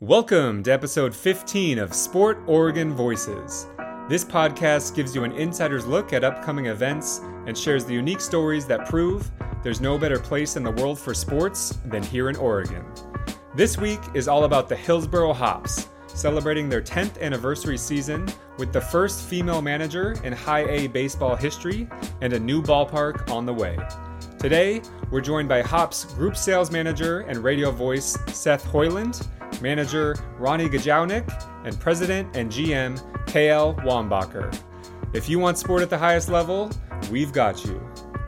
Welcome to episode 15 of Sport Oregon Voices. This podcast gives you an insider's look at upcoming events and shares the unique stories that prove there's no better place in the world for sports than here in Oregon. This week is all about the Hillsboro Hops, celebrating their 10th anniversary season with the first female manager in high A baseball history and a new ballpark on the way. Today, we're joined by Hops Group Sales Manager and Radio Voice Seth Hoiland, Manager Ronnie Gajownik, and President and GM KL Wombacher. If you want sport at the highest level, we've got you.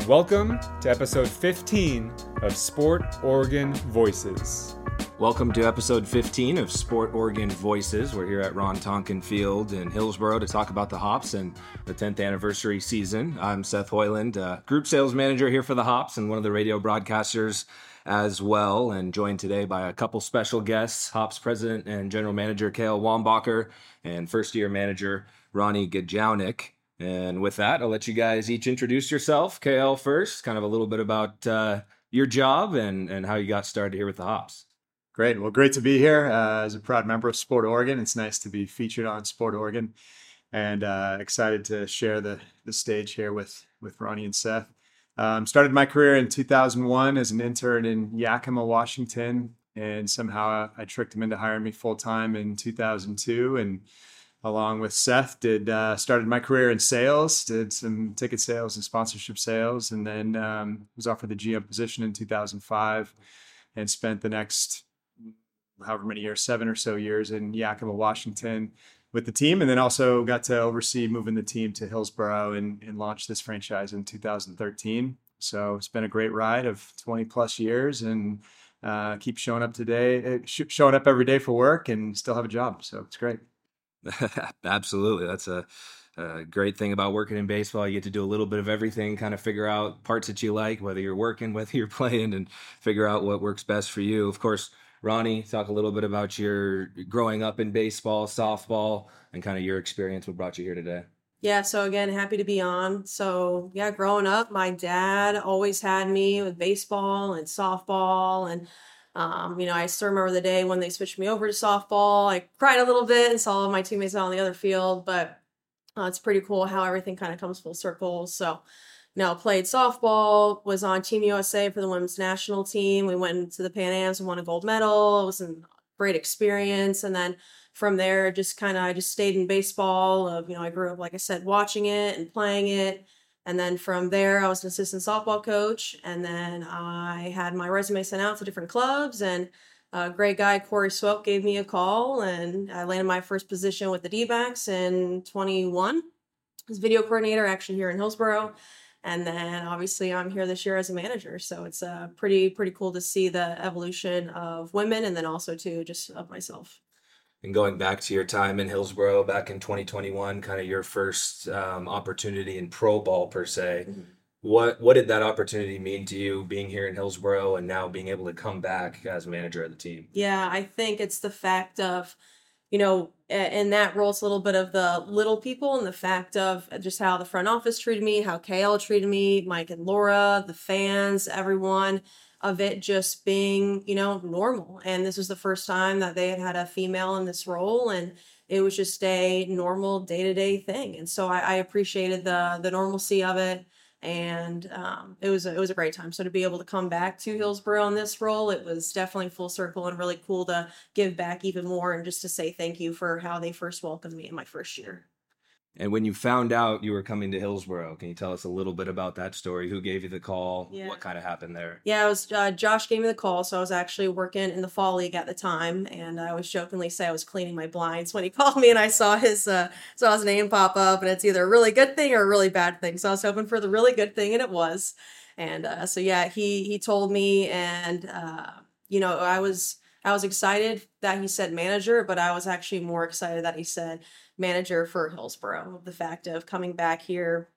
Welcome to episode 15 of Sport Oregon Voices. Welcome to episode 15 of Sport Oregon Voices. We're here at Ron Tonkin Field in Hillsboro to talk about the Hops and the 10th anniversary season. I'm Seth Hoiland, uh, Group Sales Manager here for the Hops and one of the radio broadcasters as well, and joined today by a couple special guests Hops President and General Manager Kale Wombacher and first year manager Ronnie Gajownik. And with that, I'll let you guys each introduce yourself. Kale first, kind of a little bit about uh, your job and, and how you got started here with the Hops. Great. Well, great to be here uh, as a proud member of Sport Oregon. It's nice to be featured on Sport Oregon, and uh, excited to share the the stage here with with Ronnie and Seth. Um, started my career in 2001 as an intern in Yakima, Washington, and somehow I tricked him into hiring me full time in 2002. And along with Seth, did uh, started my career in sales, did some ticket sales and sponsorship sales, and then um, was offered the GM position in 2005, and spent the next however many years, seven or so years in Yakima, Washington with the team. And then also got to oversee moving the team to Hillsboro and, and launch this franchise in 2013. So it's been a great ride of 20 plus years and uh, keep showing up today, sh- showing up every day for work and still have a job. So it's great. Absolutely. That's a, a, great thing about working in baseball. You get to do a little bit of everything, kind of figure out parts that you like, whether you're working, whether you're playing, and figure out what works best for you. Of course, Ronnie, talk a little bit about your growing up in baseball, softball, and kind of your experience. What brought you here today? Yeah, so again, happy to be on. So, yeah, growing up, my dad always had me with baseball and softball. And, um, you know, I still remember the day when they switched me over to softball. I cried a little bit and saw all my teammates on the other field, but uh, it's pretty cool how everything kind of comes full circle. So, now played softball, was on Team USA for the women's national team. We went to the Pan Am's and won a gold medal. It was a great experience. And then from there, just kind of I just stayed in baseball. Of you know, I grew up like I said, watching it and playing it. And then from there, I was an assistant softball coach. And then I had my resume sent out to different clubs. And a great guy, Corey Swope, gave me a call. And I landed my first position with the D backs in 21 as video coordinator, actually here in Hillsboro and then obviously i'm here this year as a manager so it's uh, pretty pretty cool to see the evolution of women and then also to just of myself and going back to your time in hillsboro back in 2021 kind of your first um, opportunity in pro ball per se mm-hmm. what what did that opportunity mean to you being here in hillsboro and now being able to come back as manager of the team yeah i think it's the fact of you know, and that rolls a little bit of the little people and the fact of uh, just how the front office treated me, how KL treated me, Mike and Laura, the fans, everyone of it just being, you know, normal. And this was the first time that they had had a female in this role and it was just a normal day-to-day thing. And so I, I appreciated the the normalcy of it and um, it was a, it was a great time. So to be able to come back to Hillsboro in this role, it was definitely full circle and really cool to give back even more and just to say thank you for how they first welcomed me in my first year. And when you found out you were coming to Hillsboro, can you tell us a little bit about that story? Who gave you the call? Yeah. What kind of happened there? Yeah, it was uh, Josh gave me the call. So I was actually working in the fall league at the time, and I was jokingly say I was cleaning my blinds when he called me, and I saw his uh, saw his name pop up, and it's either a really good thing or a really bad thing. So I was hoping for the really good thing, and it was. And uh, so yeah, he he told me, and uh, you know I was I was excited that he said manager, but I was actually more excited that he said manager for Hillsboro. The fact of coming back here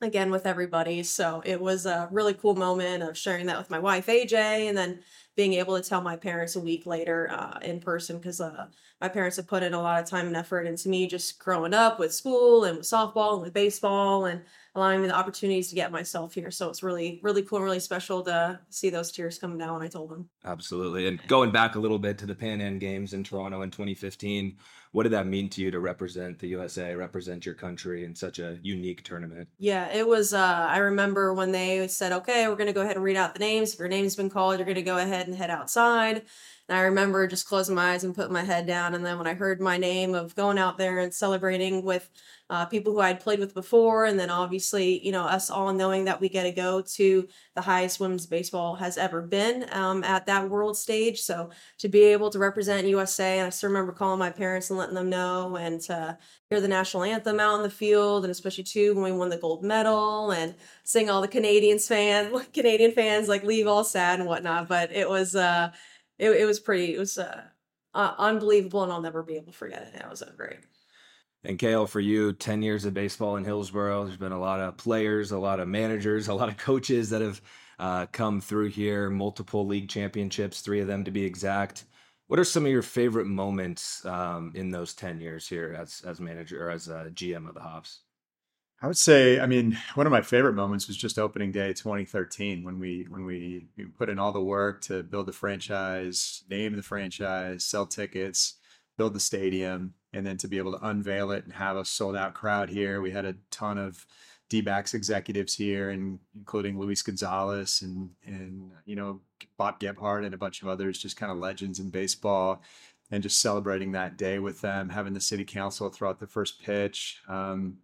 again with everybody. So it was a really cool moment of sharing that with my wife AJ and then being able to tell my parents a week later uh, in person because uh, my parents have put in a lot of time and effort into me just growing up with school and with softball and with baseball and allowing me the opportunities to get myself here. So it's really, really cool and really special to see those tears coming down when I told them. Absolutely. And going back a little bit to the Pan Am Games in Toronto in 2015, what did that mean to you to represent the USA, represent your country in such a unique tournament? Yeah, it was. Uh, I remember when they said, okay, we're going to go ahead and read out the names. If your name's been called, you're going to go ahead and head outside. And I remember just closing my eyes and putting my head down. And then when I heard my name of going out there and celebrating with uh, people who I'd played with before, and then obviously, you know, us all knowing that we get to go to the highest women's baseball has ever been um, at that world stage. So to be able to represent USA, and I still remember calling my parents and letting them know, and to hear the national anthem out in the field, and especially too when we won the gold medal and seeing all the Canadians fan, Canadian fans like leave all sad and whatnot. But it was, uh, it, it was pretty, it was uh, uh, unbelievable, and I'll never be able to forget it. It was uh, great. And Kale, for you, 10 years of baseball in Hillsboro, there's been a lot of players, a lot of managers, a lot of coaches that have uh, come through here, multiple league championships, three of them to be exact. What are some of your favorite moments um, in those 10 years here as, as manager or as a GM of the Hops? I would say, I mean, one of my favorite moments was just opening day 2013 when we when we, we put in all the work to build the franchise, name the franchise, sell tickets, build the stadium, and then to be able to unveil it and have a sold out crowd here. We had a ton of D-backs executives here, and including Luis Gonzalez and and you know Bob Gebhard and a bunch of others, just kind of legends in baseball, and just celebrating that day with them, having the city council throw out the first pitch, um,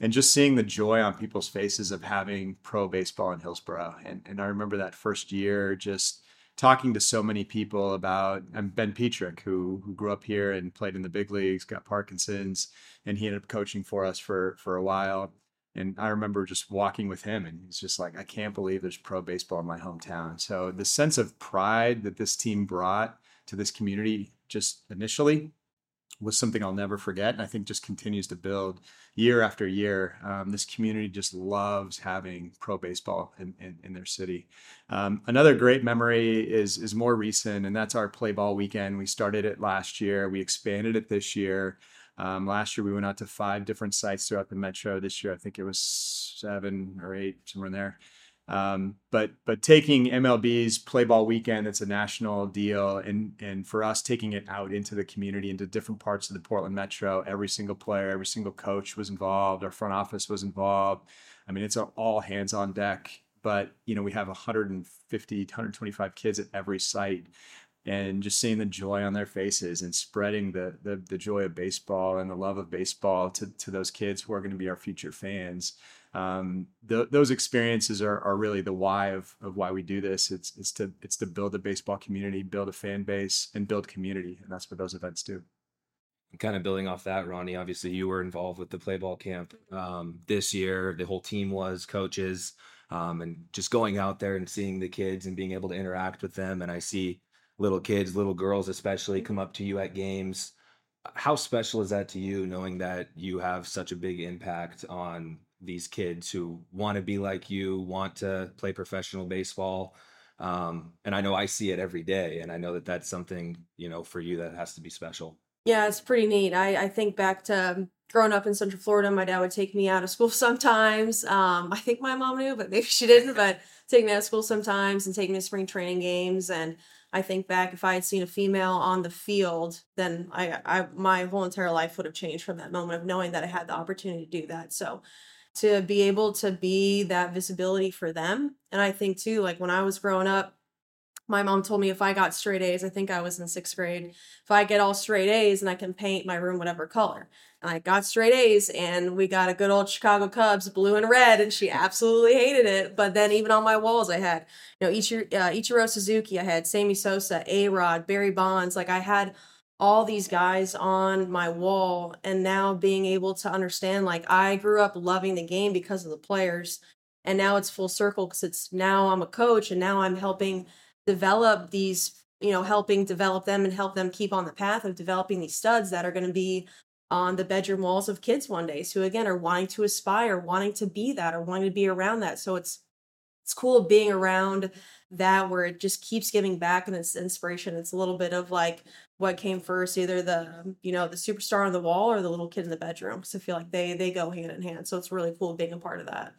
and just seeing the joy on people's faces of having pro baseball in Hillsboro. And and I remember that first year just talking to so many people about um, Ben Petrick, who who grew up here and played in the big leagues, got Parkinson's, and he ended up coaching for us for for a while. And I remember just walking with him, and he's just like, I can't believe there's pro baseball in my hometown. So the sense of pride that this team brought to this community just initially was something I'll never forget. And I think just continues to build year after year. Um, this community just loves having pro baseball in, in, in their city. Um, another great memory is, is more recent, and that's our play ball weekend. We started it last year, we expanded it this year. Um, last year, we went out to five different sites throughout the metro. This year, I think it was seven or eight, somewhere in there. Um, but but taking MLB's Play Ball Weekend, it's a national deal, and and for us taking it out into the community, into different parts of the Portland Metro, every single player, every single coach was involved. Our front office was involved. I mean, it's all hands on deck. But you know, we have 150, 125 kids at every site, and just seeing the joy on their faces and spreading the the, the joy of baseball and the love of baseball to to those kids who are going to be our future fans um, those experiences are, are really the why of, of why we do this. It's, it's to it's to build a baseball community, build a fan base, and build community, and that's what those events do. Kind of building off that, Ronnie. Obviously, you were involved with the play ball camp um, this year. The whole team was coaches, um, and just going out there and seeing the kids and being able to interact with them. And I see little kids, little girls especially, come up to you at games. How special is that to you, knowing that you have such a big impact on these kids who want to be like you, want to play professional baseball. Um, and I know I see it every day, and I know that that's something you know for you that has to be special. Yeah, it's pretty neat. I, I think back to growing up in Central Florida, my dad would take me out of school sometimes. Um, I think my mom knew, but maybe she didn't. But take me out of school sometimes and take me to spring training games. And I think back if I had seen a female on the field, then I, I my whole entire life would have changed from that moment of knowing that I had the opportunity to do that. So to be able to be that visibility for them. And I think too, like when I was growing up, my mom told me if I got straight A's, I think I was in sixth grade, if I get all straight A's and I can paint my room whatever color. And I got straight A's and we got a good old Chicago Cubs blue and red and she absolutely hated it. But then even on my walls, I had, you know, Ichiro, uh, Ichiro Suzuki, I had Sammy Sosa, A-Rod, Barry Bonds. Like I had all these guys on my wall and now being able to understand like I grew up loving the game because of the players and now it's full circle because it's now I'm a coach and now I'm helping develop these you know helping develop them and help them keep on the path of developing these studs that are going to be on the bedroom walls of kids one day who again are wanting to aspire wanting to be that or wanting to be around that so it's it's cool being around that where it just keeps giving back and it's inspiration. It's a little bit of like what came first, either the you know the superstar on the wall or the little kid in the bedroom. So I feel like they they go hand in hand. So it's really cool being a part of that.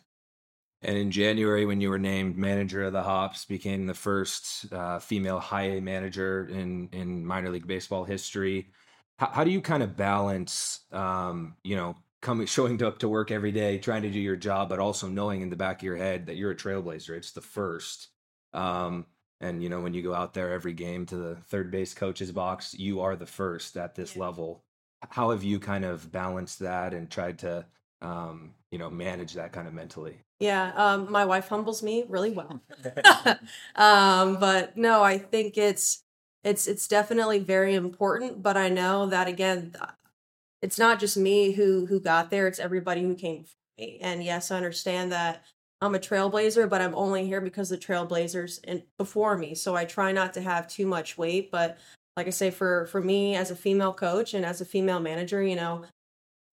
And in January, when you were named manager of the Hops, became the first uh, female high A manager in in minor league baseball history. How, how do you kind of balance, um, you know, coming showing up to work every day, trying to do your job, but also knowing in the back of your head that you're a trailblazer. It's the first. Um, and you know, when you go out there every game to the third base coach's box, you are the first at this yeah. level. How have you kind of balanced that and tried to, um, you know, manage that kind of mentally? Yeah, um, my wife humbles me really well. um, but no, I think it's it's it's definitely very important. But I know that again, it's not just me who who got there; it's everybody who came before me. And yes, I understand that I'm a trailblazer, but I'm only here because the trailblazers and before me. So I try not to have too much weight. But like I say, for for me as a female coach and as a female manager, you know,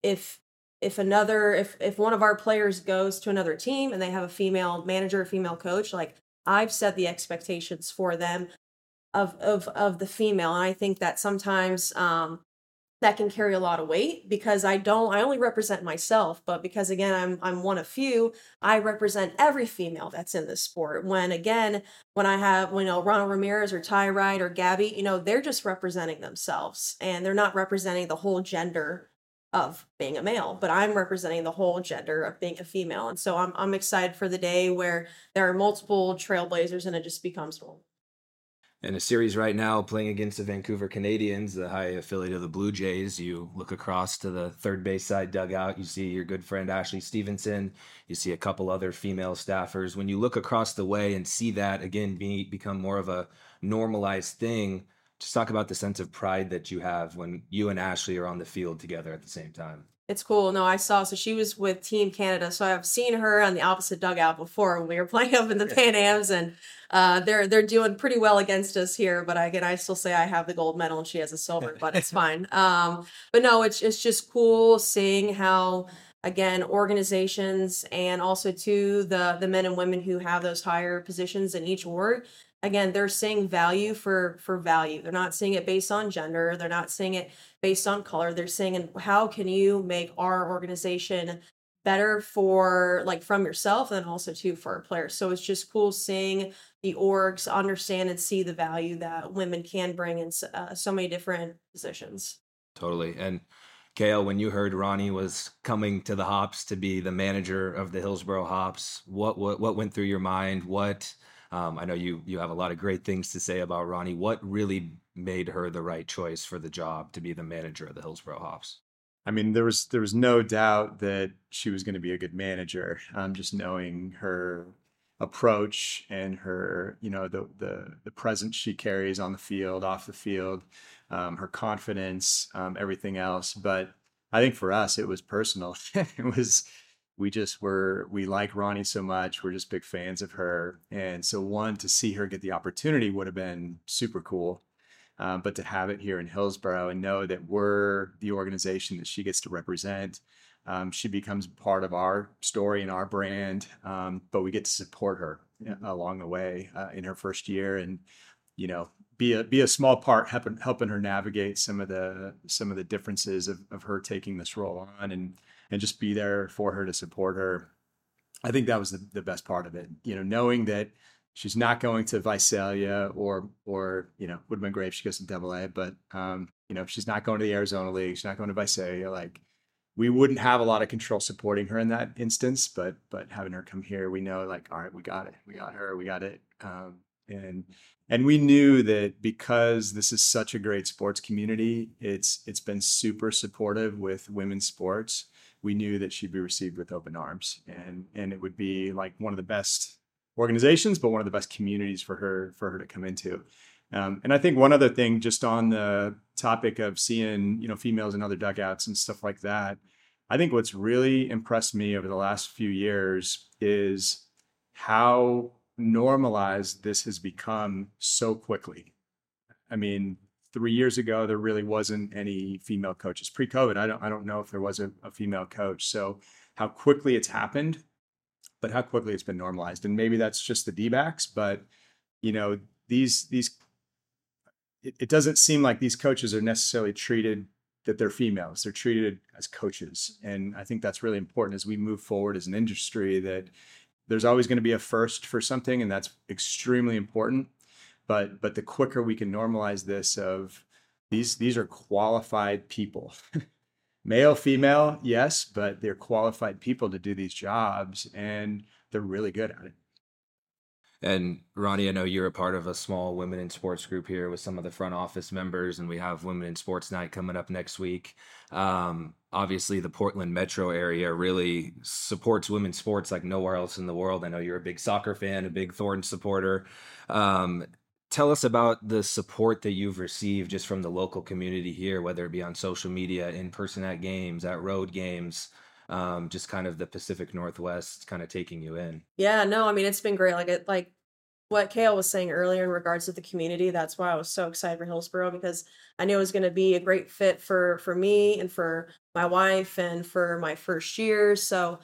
if if another if if one of our players goes to another team and they have a female manager, female coach, like I've set the expectations for them of of of the female, and I think that sometimes um, that can carry a lot of weight because I don't I only represent myself, but because again I'm I'm one of few, I represent every female that's in this sport. When again, when I have you know Ronald Ramirez or Ty Wright or Gabby, you know, they're just representing themselves and they're not representing the whole gender of being a male, but I'm representing the whole gender of being a female. And so I'm I'm excited for the day where there are multiple trailblazers and it just becomes normal in a series right now playing against the Vancouver Canadians, the high affiliate of the Blue Jays. You look across to the third base side dugout, you see your good friend Ashley Stephenson, you see a couple other female staffers. When you look across the way and see that again be, become more of a normalized thing, just talk about the sense of pride that you have when you and Ashley are on the field together at the same time. It's cool. No, I saw. So she was with Team Canada. So I've seen her on the opposite dugout before when we were playing up in the Pan Ams, and uh, they're they're doing pretty well against us here. But again, I still say I have the gold medal and she has a silver, but it's fine. Um, but no, it's it's just cool seeing how again organizations and also to the the men and women who have those higher positions in each org again they're seeing value for for value. They're not seeing it based on gender. They're not seeing it based on color. They're saying how can you make our organization better for like from yourself and also too for our players so it's just cool seeing the orgs understand and see the value that women can bring in uh, so many different positions. Totally. And Kale, when you heard Ronnie was coming to the Hops to be the manager of the Hillsboro Hops, what what what went through your mind? What um, I know you you have a lot of great things to say about Ronnie. What really made her the right choice for the job to be the manager of the Hillsboro Hops? I mean, there was there was no doubt that she was going to be a good manager. Um, just knowing her approach and her, you know, the the the presence she carries on the field, off the field, um, her confidence, um, everything else. But I think for us, it was personal. it was we just were we like Ronnie so much. We're just big fans of her, and so one to see her get the opportunity would have been super cool. Um, but to have it here in Hillsboro and know that we're the organization that she gets to represent, um, she becomes part of our story and our brand. Um, but we get to support her mm-hmm. along the way uh, in her first year, and you know, be a be a small part helping helping her navigate some of the some of the differences of, of her taking this role on and and just be there for her to support her. I think that was the, the best part of it. You know, knowing that she's not going to Visalia or or you know would have been great if she goes to Double A, but um, you know she's not going to the Arizona League. She's not going to Visalia. Like we wouldn't have a lot of control supporting her in that instance, but but having her come here, we know like all right, we got it, we got her, we got it, um, and and we knew that because this is such a great sports community, it's it's been super supportive with women's sports we knew that she'd be received with open arms. And and it would be like one of the best organizations but one of the best communities for her for her to come into. Um, and i think one other thing just on the topic of seeing you know females in other dugouts and stuff like that i think what's really impressed me over the last few years is how normalized this has become so quickly. I mean three years ago there really wasn't any female coaches pre-covid i don't i don't know if there was a, a female coach so how quickly it's happened but how quickly it's been normalized. And maybe that's just the D backs, but you know, these these it, it doesn't seem like these coaches are necessarily treated that they're females. They're treated as coaches. And I think that's really important as we move forward as an industry that there's always going to be a first for something, and that's extremely important. But but the quicker we can normalize this of these these are qualified people. Male, female, yes, but they're qualified people to do these jobs and they're really good at it. And Ronnie, I know you're a part of a small women in sports group here with some of the front office members, and we have Women in Sports Night coming up next week. Um, obviously, the Portland metro area really supports women's sports like nowhere else in the world. I know you're a big soccer fan, a big Thornton supporter. Um, tell us about the support that you've received just from the local community here, whether it be on social media, in person at games, at road games um, just kind of the Pacific Northwest kind of taking you in. Yeah, no, I mean it's been great. Like it, like what Kale was saying earlier in regards to the community. That's why I was so excited for Hillsboro because I knew it was going to be a great fit for for me and for my wife and for my first year. So,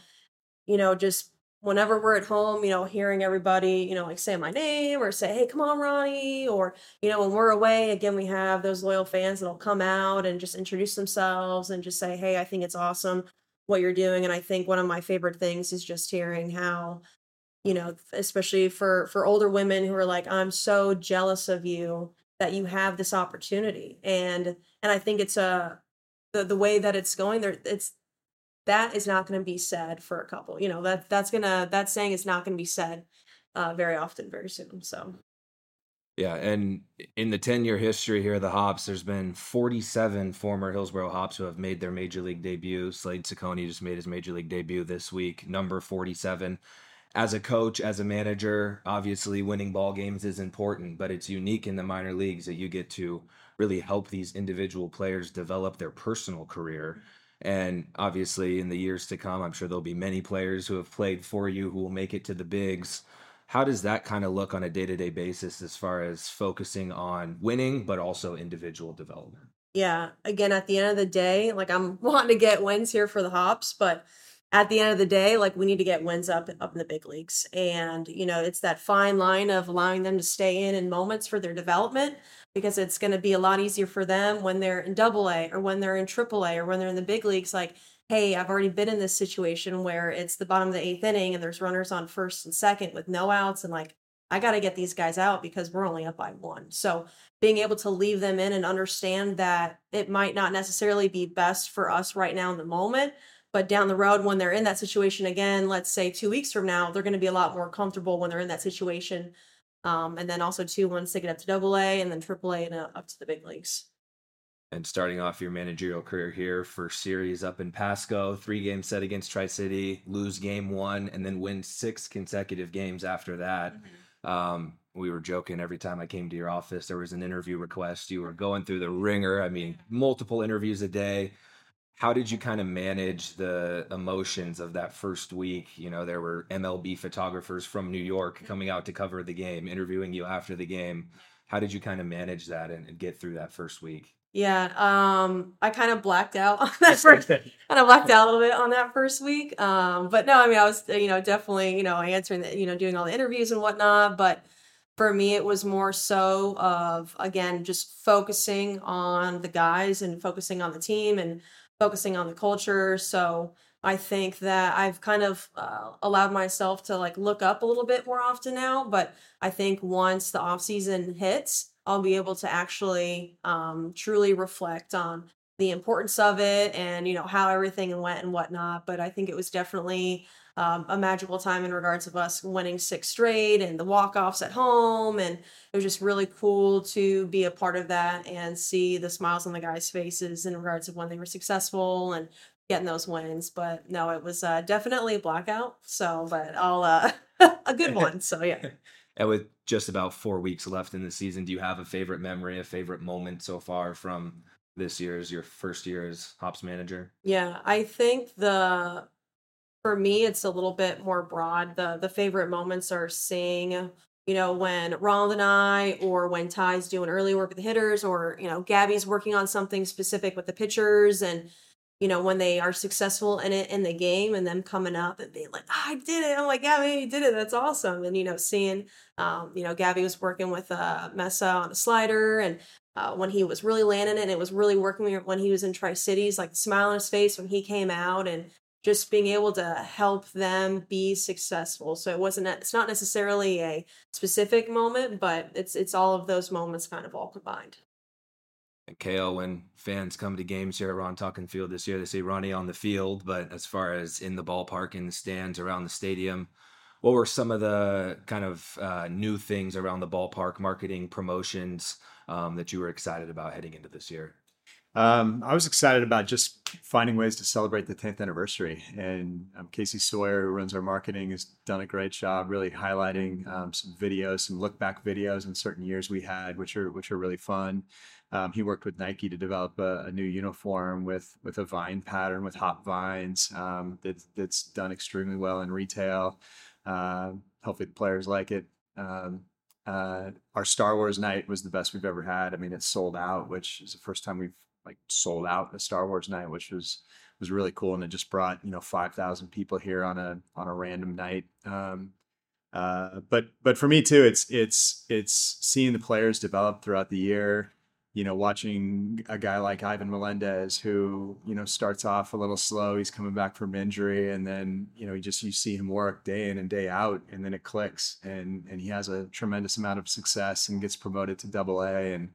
you know, just whenever we're at home, you know, hearing everybody, you know, like say my name or say, hey, come on, Ronnie. Or, you know, when we're away, again, we have those loyal fans that'll come out and just introduce themselves and just say, hey, I think it's awesome what you're doing and i think one of my favorite things is just hearing how you know especially for for older women who are like i'm so jealous of you that you have this opportunity and and i think it's a the, the way that it's going there it's that is not going to be said for a couple you know that that's gonna that saying is not going to be said uh, very often very soon so yeah, and in the 10 year history here of the Hops, there's been 47 former Hillsboro Hops who have made their major league debut. Slade Cecconi just made his major league debut this week, number 47. As a coach, as a manager, obviously winning ball games is important, but it's unique in the minor leagues that you get to really help these individual players develop their personal career. And obviously, in the years to come, I'm sure there'll be many players who have played for you who will make it to the bigs. How does that kind of look on a day-to-day basis as far as focusing on winning but also individual development? Yeah again at the end of the day like i'm wanting to get wins here for the hops but at the end of the day like we need to get wins up up in the big leagues. And you know it's that fine line of allowing them to stay in in moments for their development because it's going to be a lot easier for them when they're in double a or when they're in triple a or when they're in the big leagues like hey, I've already been in this situation where it's the bottom of the eighth inning and there's runners on first and second with no outs. And like, I got to get these guys out because we're only up by one. So being able to leave them in and understand that it might not necessarily be best for us right now in the moment, but down the road when they're in that situation again, let's say two weeks from now, they're going to be a lot more comfortable when they're in that situation. Um, and then also two once they get up to double A and then triple A and uh, up to the big leagues and starting off your managerial career here, for series up in Pasco, three game set against Tri City, lose game one, and then win six consecutive games after that. Mm-hmm. Um, we were joking every time I came to your office, there was an interview request. You were going through the ringer. I mean, multiple interviews a day. How did you kind of manage the emotions of that first week? You know, there were MLB photographers from New York coming out to cover the game, interviewing you after the game. How did you kind of manage that and, and get through that first week? Yeah, um, I kind of blacked out on that first. kind of blacked out a little bit on that first week. Um, but no, I mean, I was, you know, definitely, you know, answering the, you know, doing all the interviews and whatnot. But for me, it was more so of again just focusing on the guys and focusing on the team and focusing on the culture. So I think that I've kind of uh, allowed myself to like look up a little bit more often now. But I think once the off season hits I'll be able to actually um, truly reflect on the importance of it and you know how everything went and whatnot. But I think it was definitely um, a magical time in regards of us winning six straight and the walk offs at home, and it was just really cool to be a part of that and see the smiles on the guys' faces in regards of when they were successful and getting those wins. But no, it was uh, definitely a blackout. So, but all uh, a good one. So yeah. And with just about four weeks left in the season, do you have a favorite memory, a favorite moment so far from this year year's your first year as Hops manager? Yeah, I think the for me it's a little bit more broad. The the favorite moments are seeing you know, when Ronald and I, or when Ty's doing early work with the hitters, or, you know, Gabby's working on something specific with the pitchers and you know, when they are successful in it in the game and them coming up and being like, oh, I did it. I'm like, Gabby, you did it. That's awesome. And, you know, seeing, um, you know, Gabby was working with uh, Mesa on a slider and uh, when he was really landing it and it was really working when he was in Tri Cities, like the smile on his face when he came out and just being able to help them be successful. So it wasn't, it's not necessarily a specific moment, but it's, it's all of those moments kind of all combined. Kale, when fans come to games here at Ron Tonkin Field this year, they see Ronnie on the field, but as far as in the ballpark, in the stands, around the stadium, what were some of the kind of uh, new things around the ballpark, marketing, promotions um, that you were excited about heading into this year? Um, I was excited about just finding ways to celebrate the 10th anniversary. And um, Casey Sawyer, who runs our marketing, has done a great job really highlighting um, some videos, some look back videos in certain years we had, which are which are really fun. Um, he worked with Nike to develop a, a, new uniform with with a vine pattern with hop vines um, that, that's done extremely well in retail. Uh, hopefully, the players like it. Uh, our Star Wars night was the best we've ever had. I mean, it sold out, which is the first time we've like sold out a Star Wars night, which was was really cool, and it just brought you know five thousand people here on a on a random night. Um, uh, but but for me too, it's it's it's seeing the players develop throughout the year you know, watching a guy like Ivan Melendez who, you know, starts off a little slow. He's coming back from injury and then, you know, you just you see him work day in and day out and then it clicks and and he has a tremendous amount of success and gets promoted to double A. And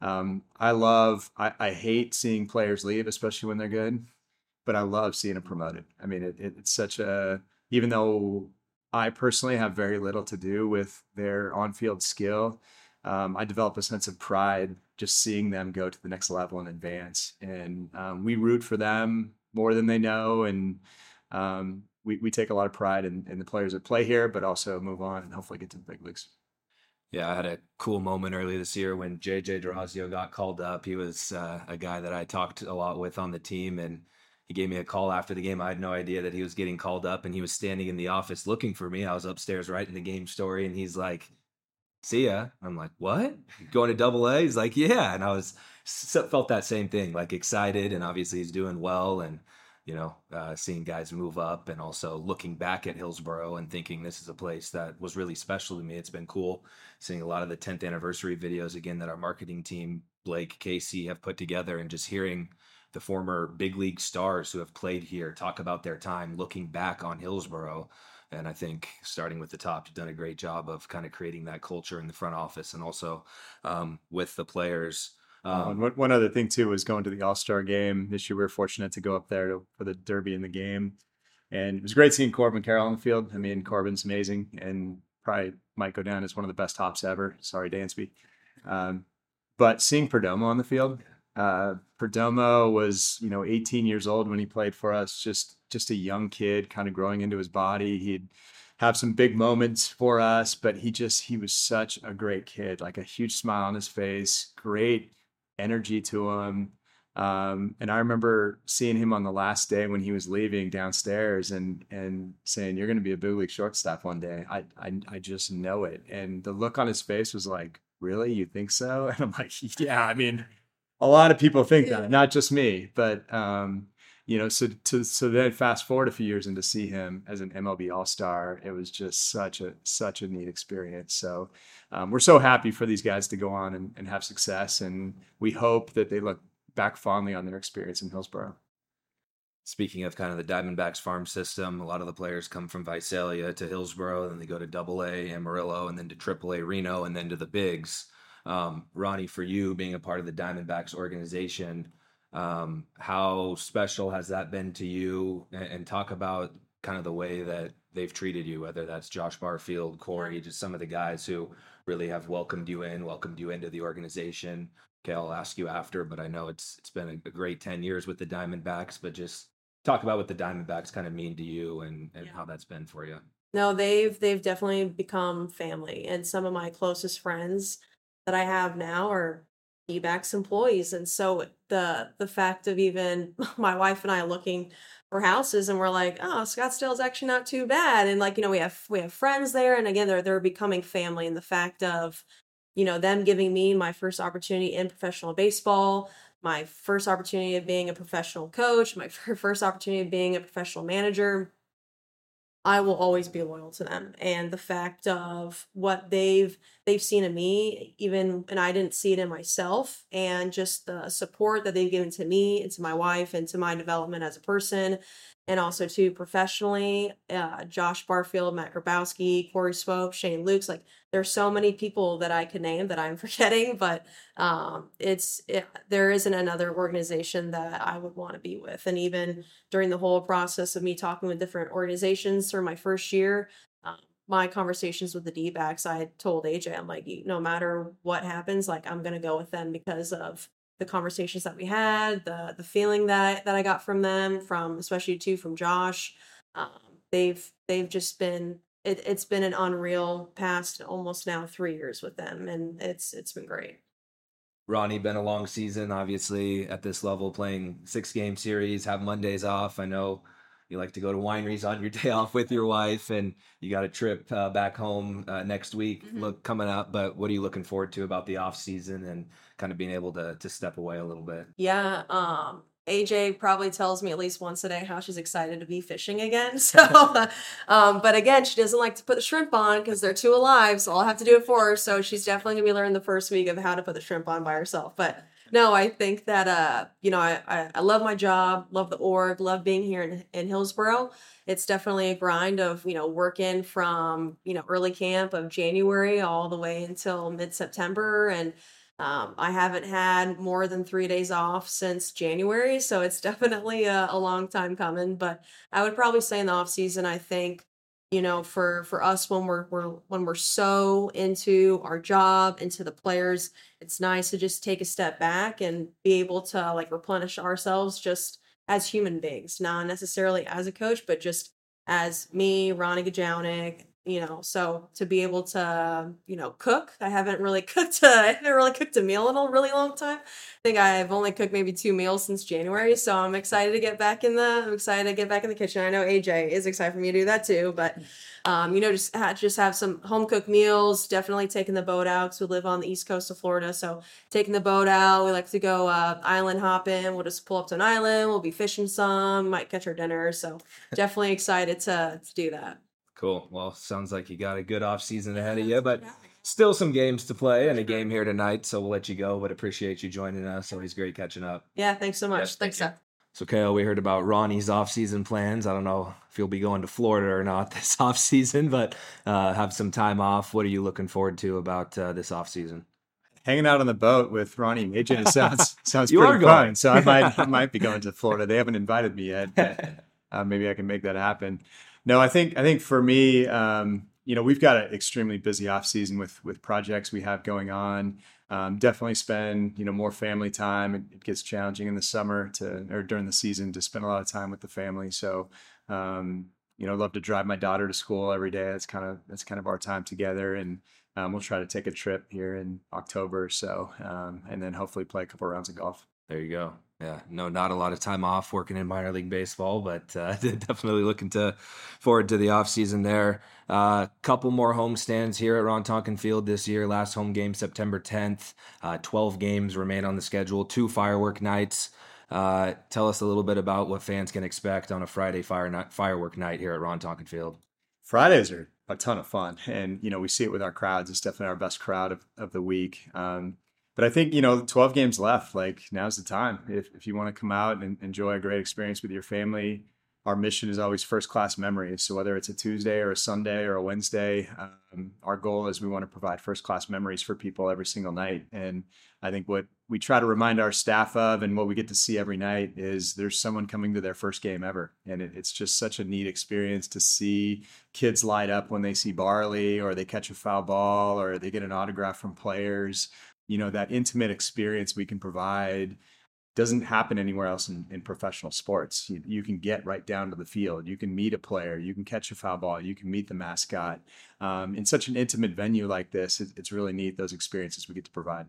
um, I love I, I hate seeing players leave, especially when they're good, but I love seeing them promoted. I mean it, it it's such a even though I personally have very little to do with their on-field skill um, I develop a sense of pride just seeing them go to the next level and advance. And um, we root for them more than they know. And um, we, we take a lot of pride in, in the players that play here, but also move on and hopefully get to the big leagues. Yeah, I had a cool moment earlier this year when JJ D'Orazio got called up. He was uh, a guy that I talked a lot with on the team, and he gave me a call after the game. I had no idea that he was getting called up, and he was standing in the office looking for me. I was upstairs writing the game story, and he's like, see ya. I'm like, what? Going to double A? He's like, yeah. And I was felt that same thing, like excited. And obviously he's doing well. And, you know, uh, seeing guys move up and also looking back at Hillsboro and thinking this is a place that was really special to me. It's been cool seeing a lot of the 10th anniversary videos again that our marketing team, Blake, Casey, have put together and just hearing the former big league stars who have played here talk about their time looking back on Hillsboro and I think starting with the top, you've done a great job of kind of creating that culture in the front office and also um, with the players. Um, one, one other thing too was going to the All Star game this year. We were fortunate to go up there to, for the Derby in the game, and it was great seeing Corbin Carroll on the field. I mean, Corbin's amazing, and probably might go down as one of the best hops ever. Sorry, Dansby. Um, but seeing Perdomo on the field, uh, Perdomo was you know 18 years old when he played for us. Just just a young kid, kind of growing into his body. He'd have some big moments for us, but he just he was such a great kid, like a huge smile on his face, great energy to him. Um, and I remember seeing him on the last day when he was leaving downstairs and and saying, "You're going to be a big league shortstop one day." I, I I just know it. And the look on his face was like, "Really? You think so?" And I'm like, "Yeah. I mean, a lot of people think that, not just me, but um, you know, so to so then fast forward a few years and to see him as an MLB All Star, it was just such a such a neat experience. So um, we're so happy for these guys to go on and, and have success, and we hope that they look back fondly on their experience in Hillsboro. Speaking of kind of the Diamondbacks farm system, a lot of the players come from Visalia to Hillsboro, then they go to Double A Amarillo, and then to Triple A Reno, and then to the Bigs. Um, Ronnie, for you being a part of the Diamondbacks organization, um, how special has that been to you? And, and, talk about kind of the way that they've treated you, whether that's Josh Barfield, Corey, just some of the guys who really have welcomed you in, welcomed you into the organization. Okay, I'll ask you after, but I know it's it's been a, a great ten years with the Diamondbacks. But just talk about what the Diamondbacks kind of mean to you and and yeah. how that's been for you. No, they've they've definitely become family, and some of my closest friends that I have now are D-backs employees. And so the the fact of even my wife and I looking for houses and we're like, oh, Scottsdale's actually not too bad. And like, you know, we have we have friends there. And again, they're they're becoming family. And the fact of, you know, them giving me my first opportunity in professional baseball, my first opportunity of being a professional coach, my first opportunity of being a professional manager, I will always be loyal to them. And the fact of what they've they've seen in me, even and I didn't see it in myself, and just the support that they've given to me and to my wife and to my development as a person, and also to professionally, uh, Josh Barfield, Matt Grabowski, Corey Swope, Shane Lukes. Like there's so many people that I could name that I'm forgetting, but um, it's it, there isn't another organization that I would want to be with. And even during the whole process of me talking with different organizations through my first year, my conversations with the D backs, I told AJ, I'm like, no matter what happens, like I'm gonna go with them because of the conversations that we had, the the feeling that that I got from them, from especially too from Josh. Um, they've they've just been it, it's been an unreal past almost now three years with them, and it's it's been great. Ronnie, been a long season, obviously at this level, playing six game series, have Mondays off. I know you like to go to wineries on your day off with your wife, and you got a trip uh, back home uh, next week mm-hmm. look coming up. But what are you looking forward to about the off season and kind of being able to to step away a little bit? Yeah, um, AJ probably tells me at least once a day how she's excited to be fishing again. So, um, but again, she doesn't like to put the shrimp on because they're too alive. So I'll have to do it for her. So she's definitely gonna be learning the first week of how to put the shrimp on by herself. But no, I think that uh, you know, I, I, love my job, love the org, love being here in, in Hillsboro. It's definitely a grind of, you know, working from, you know, early camp of January all the way until mid September. And um, I haven't had more than three days off since January, so it's definitely a, a long time coming. But I would probably say in the off season, I think you know for for us when we're, we're when we're so into our job into the players it's nice to just take a step back and be able to like replenish ourselves just as human beings not necessarily as a coach but just as me ronnie gajownik you know so to be able to you know cook i haven't really cooked a, i haven't really cooked a meal in a really long time. I think i've only cooked maybe two meals since january so i'm excited to get back in the i'm excited to get back in the kitchen. I know aj is excited for me to do that too but um, you know just just have some home cooked meals definitely taking the boat out because we live on the east coast of florida so taking the boat out we like to go uh, island hopping. We'll just pull up to an island we'll be fishing some might catch our dinner so definitely excited to, to do that Cool. Well, sounds like you got a good off season ahead of you, but still some games to play and a game here tonight. So we'll let you go, but appreciate you joining us. Always great catching up. Yeah, thanks so much. Yes, thanks, Seth. So, Kale, we heard about Ronnie's off-season plans. I don't know if you'll be going to Florida or not this off-season, but uh, have some time off. What are you looking forward to about uh, this off-season? Hanging out on the boat with Ronnie and AJ sounds sounds you pretty fun. So I might I might be going to Florida. They haven't invited me yet. But, uh, maybe I can make that happen. No, I think I think for me, um, you know, we've got an extremely busy off season with with projects we have going on. Um, definitely spend you know more family time. It, it, gets challenging in the summer to or during the season to spend a lot of time with the family. So um, you know, love to drive my daughter to school every day. That's kind of that's kind of our time together, and um, we'll try to take a trip here in October so, um, and then hopefully play a couple rounds of golf. There you go. Yeah, no, not a lot of time off working in minor league baseball, but uh, definitely looking to forward to the off season there. A uh, couple more home stands here at Ron Tonkin Field this year. Last home game September 10th. Uh, 12 games remain on the schedule. Two firework nights. Uh, tell us a little bit about what fans can expect on a Friday fire night, firework night here at Ron Tonkin Field. Fridays are a ton of fun, and you know we see it with our crowds. It's definitely our best crowd of, of the week. Um, but I think you know, 12 games left. Like now's the time. If if you want to come out and enjoy a great experience with your family, our mission is always first class memories. So whether it's a Tuesday or a Sunday or a Wednesday, um, our goal is we want to provide first class memories for people every single night. And I think what we try to remind our staff of and what we get to see every night is there's someone coming to their first game ever. And it, it's just such a neat experience to see kids light up when they see Barley or they catch a foul ball or they get an autograph from players you know that intimate experience we can provide doesn't happen anywhere else in, in professional sports. You, you, can get right down to the field. You can meet a player. You can catch a foul ball. You can meet the mascot. Um, in such an intimate venue like this, it, it's really neat those experiences we get to provide.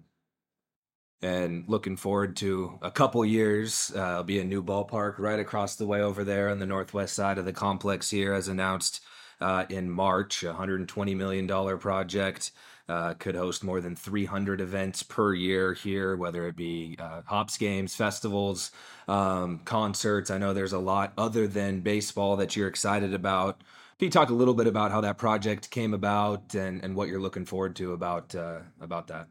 And looking forward to a couple years. Uh, it'll be a new ballpark right across the way over there on the northwest side of the complex here, as announced uh, in March. A $120 million project uh, could host more than 300 events per year here, whether it be uh, hops games, festivals, um, concerts. I know there's a lot other than baseball that you're excited about. Can you talk a little bit about how that project came about and, and what you're looking forward to about uh, about that?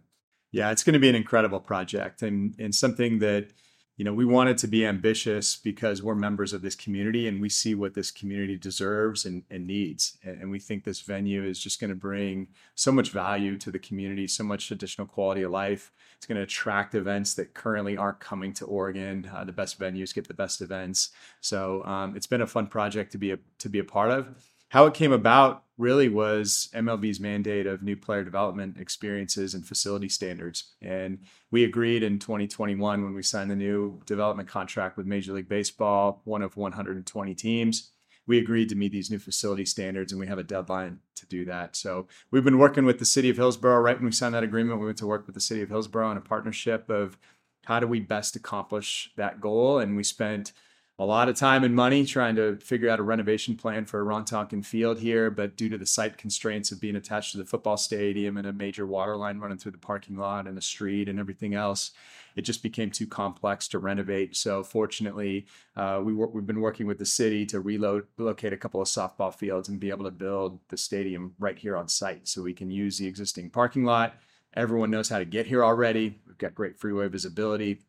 Yeah, it's going to be an incredible project and and something that you know we wanted to be ambitious because we're members of this community and we see what this community deserves and, and needs. And we think this venue is just going to bring so much value to the community so much additional quality of life. It's going to attract events that currently aren't coming to oregon. Uh, the best venues get the best events. So um, it's been a fun project to be a to be a part of how it came about really was MLB's mandate of new player development experiences and facility standards. And we agreed in 2021 when we signed the new development contract with Major League Baseball, one of 120 teams. We agreed to meet these new facility standards and we have a deadline to do that. So we've been working with the city of Hillsboro. Right when we signed that agreement, we went to work with the city of Hillsboro in a partnership of how do we best accomplish that goal. And we spent a lot of time and money trying to figure out a renovation plan for Ron Tonkin Field here, but due to the site constraints of being attached to the football stadium and a major water line running through the parking lot and a street and everything else, it just became too complex to renovate. So fortunately, uh, we we've been working with the city to relocate a couple of softball fields and be able to build the stadium right here on site, so we can use the existing parking lot. Everyone knows how to get here already. We've got great freeway visibility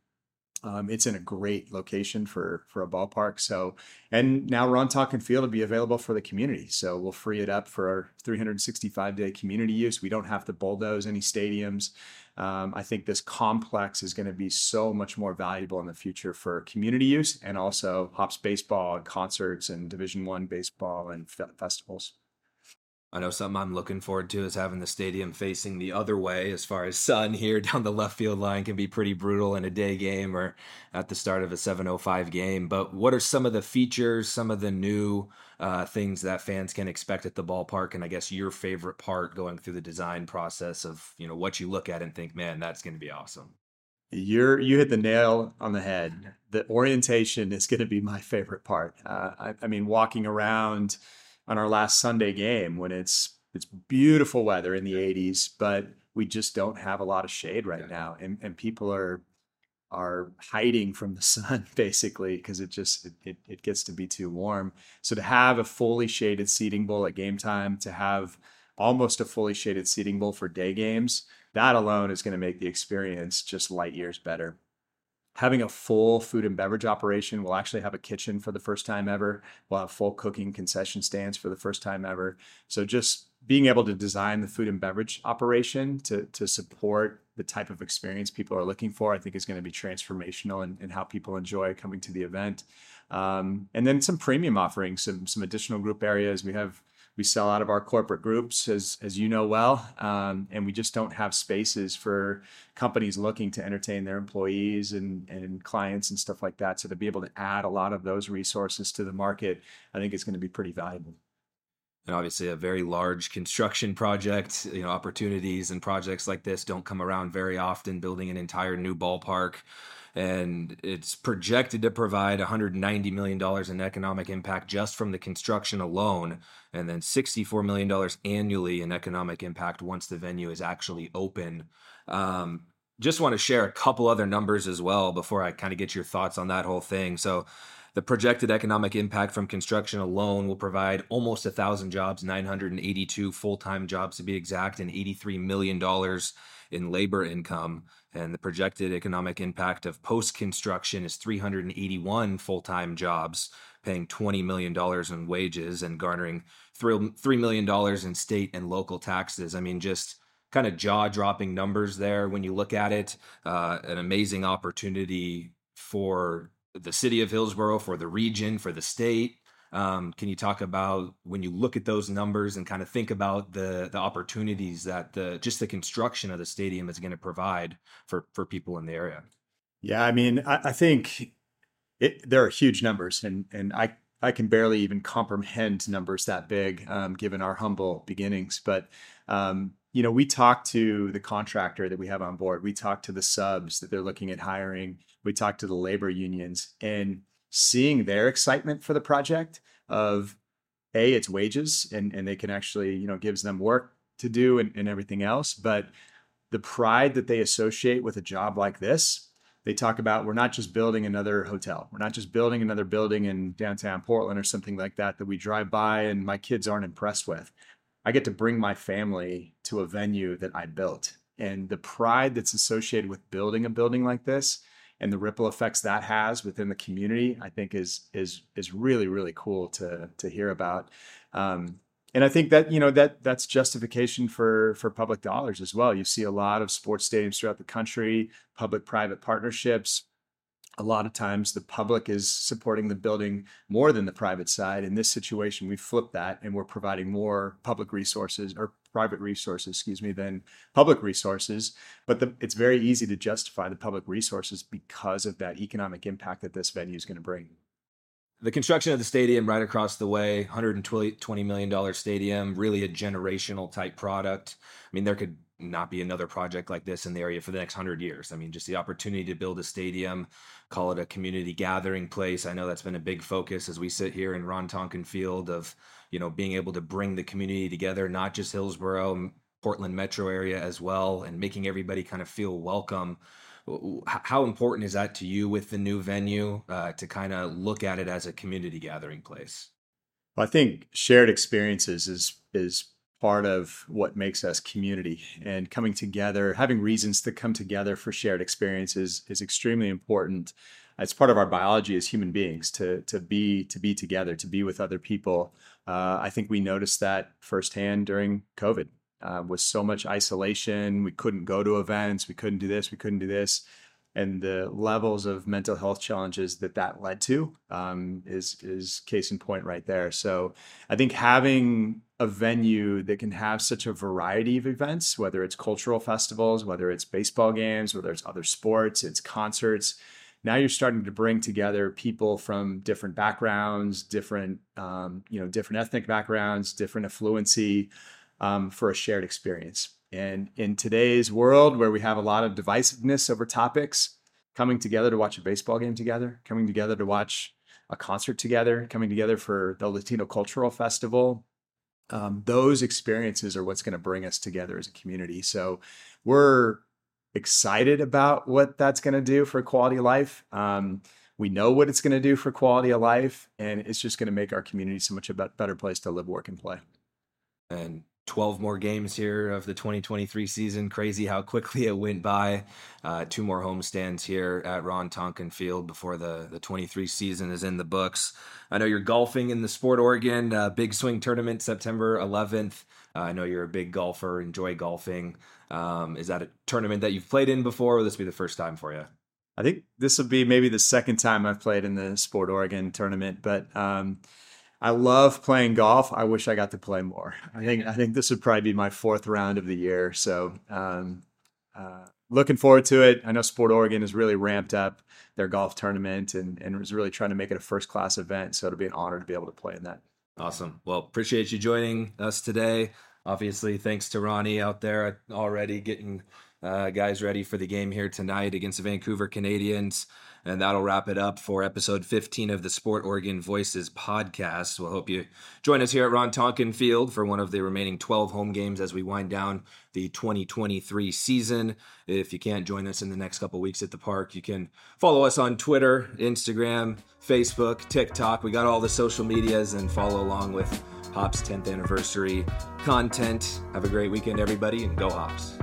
um, it's in a great location for for a ballpark. So, and now Ron Tonkin Field will be available for the community. So we'll free it up for our 365 day community use. We don't have to bulldoze any stadiums. Um, I think this complex is going to be so much more valuable in the future for community use and also hops baseball and concerts and Division One baseball and fe- festivals. I know something I'm looking forward to is having the stadium facing the other way as far as sun here down the left field line can be pretty brutal in a day game or at the start of a 705 game. But what are some of the features, some of the new uh, things that fans can expect at the ballpark? And I guess your favorite part going through the design process of, you know, what you look at and think, man, that's going to be awesome. You're you hit the nail on the head. The orientation is going to be my favorite part. Uh, I, I mean, walking around on our last Sunday game when it's it's beautiful weather in the 80s, but we just don't have a lot of shade right yeah. now, and and people are are hiding from the sun basically because it just it, it, it gets to be too warm. So to have a fully shaded seating bowl at game time, to have almost a fully shaded seating bowl for day games, that alone is going to make the experience just light years better having a full food and beverage operation. We'll actually have a kitchen for the first time ever. We'll have full cooking concession stands for the first time ever. So just being able to design the food and beverage operation to, to support the type of experience people are looking for, I think is going to be transformational in, in how people enjoy coming to the event. Um, and then some premium offerings, some some additional group areas. We have we sell out of our corporate groups, as as you know well, um, and we just don't have spaces for companies looking to entertain their employees and and clients and stuff like that. So to be able to add a lot of those resources to the market, I think it's going to be pretty valuable. And obviously, a very large construction project. You know, opportunities and projects like this don't come around very often. Building an entire new ballpark and it's projected to provide $190 million in economic impact just from the construction alone, and then $64 million annually in economic impact once the venue is actually open. Um, just want to share a couple other numbers as well before I kind of get your thoughts on that whole thing. So, the projected economic impact from construction alone will provide almost a thousand jobs, 982 full-time jobs to be exact, and 83 million dollars in labor income. And the projected economic impact of post construction is 381 full time jobs, paying $20 million in wages and garnering $3 million in state and local taxes. I mean, just kind of jaw dropping numbers there when you look at it. Uh, an amazing opportunity for the city of Hillsboro, for the region, for the state. Um, can you talk about when you look at those numbers and kind of think about the the opportunities that the just the construction of the stadium is going to provide for for people in the area? Yeah, I mean, I, I think it, there are huge numbers, and and I I can barely even comprehend numbers that big, um, given our humble beginnings. But um, you know, we talk to the contractor that we have on board. We talk to the subs that they're looking at hiring. We talk to the labor unions, and seeing their excitement for the project of a it's wages and and they can actually you know gives them work to do and, and everything else, but the pride that they associate with a job like this they talk about we're not just building another hotel. We're not just building another building in downtown Portland or something like that that we drive by and my kids aren't impressed with. I get to bring my family to a venue that I built. And the pride that's associated with building a building like this and the ripple effects that has within the community, I think is is is really really cool to to hear about. Um, and I think that you know that that's justification for for public dollars as well. You see a lot of sports stadiums throughout the country, public-private partnerships. A lot of times, the public is supporting the building more than the private side. In this situation, we flip that, and we're providing more public resources or private resources, excuse me, than public resources. But the, it's very easy to justify the public resources because of that economic impact that this venue is going to bring. The construction of the stadium right across the way 120 million dollar stadium really a generational type product. I mean there could not be another project like this in the area for the next 100 years. I mean just the opportunity to build a stadium call it a community gathering place. I know that's been a big focus as we sit here in ron tonkin field of you know being able to bring the community together not just hillsboro portland metro area as well and making everybody kind of feel welcome how important is that to you with the new venue uh, to kind of look at it as a community gathering place? I think shared experiences is is part of what makes us community and coming together having reasons to come together for shared experiences is extremely important it's part of our biology as human beings to to be to be together to be with other people uh, i think we noticed that firsthand during covid uh, was so much isolation. We couldn't go to events. We couldn't do this. We couldn't do this. And the levels of mental health challenges that that led to um, is is case in point right there. So I think having a venue that can have such a variety of events, whether it's cultural festivals, whether it's baseball games, whether it's other sports, it's concerts. Now you're starting to bring together people from different backgrounds, different um, you know different ethnic backgrounds, different affluency um, for a shared experience. And in today's world where we have a lot of divisiveness over topics, coming together to watch a baseball game together, coming together to watch a concert together, coming together for the Latino Cultural Festival, um, those experiences are what's going to bring us together as a community. So we're excited about what that's going to do for quality of life. Um, we know what it's going to do for quality of life, and it's just going to make our community so much a better place to live, work, and play. And 12 more games here of the 2023 season. Crazy how quickly it went by. Uh, two more homestands here at Ron Tonkin Field before the, the 23 season is in the books. I know you're golfing in the Sport Oregon uh, Big Swing Tournament September 11th. Uh, I know you're a big golfer, enjoy golfing. Um, is that a tournament that you've played in before, or will this be the first time for you? I think this will be maybe the second time I've played in the Sport Oregon tournament, but um, I love playing golf. I wish I got to play more. I think I think this would probably be my fourth round of the year. So um, uh, looking forward to it. I know Sport Oregon has really ramped up their golf tournament and and is really trying to make it a first class event. So it'll be an honor to be able to play in that. Awesome. Well, appreciate you joining us today. Obviously, thanks to Ronnie out there already getting uh, guys ready for the game here tonight against the Vancouver Canadians. And that'll wrap it up for episode 15 of the Sport Oregon Voices podcast. We'll hope you join us here at Ron Tonkin Field for one of the remaining 12 home games as we wind down the 2023 season. If you can't join us in the next couple weeks at the park, you can follow us on Twitter, Instagram, Facebook, TikTok. We got all the social medias and follow along with Hops 10th anniversary content. Have a great weekend, everybody, and go Hops.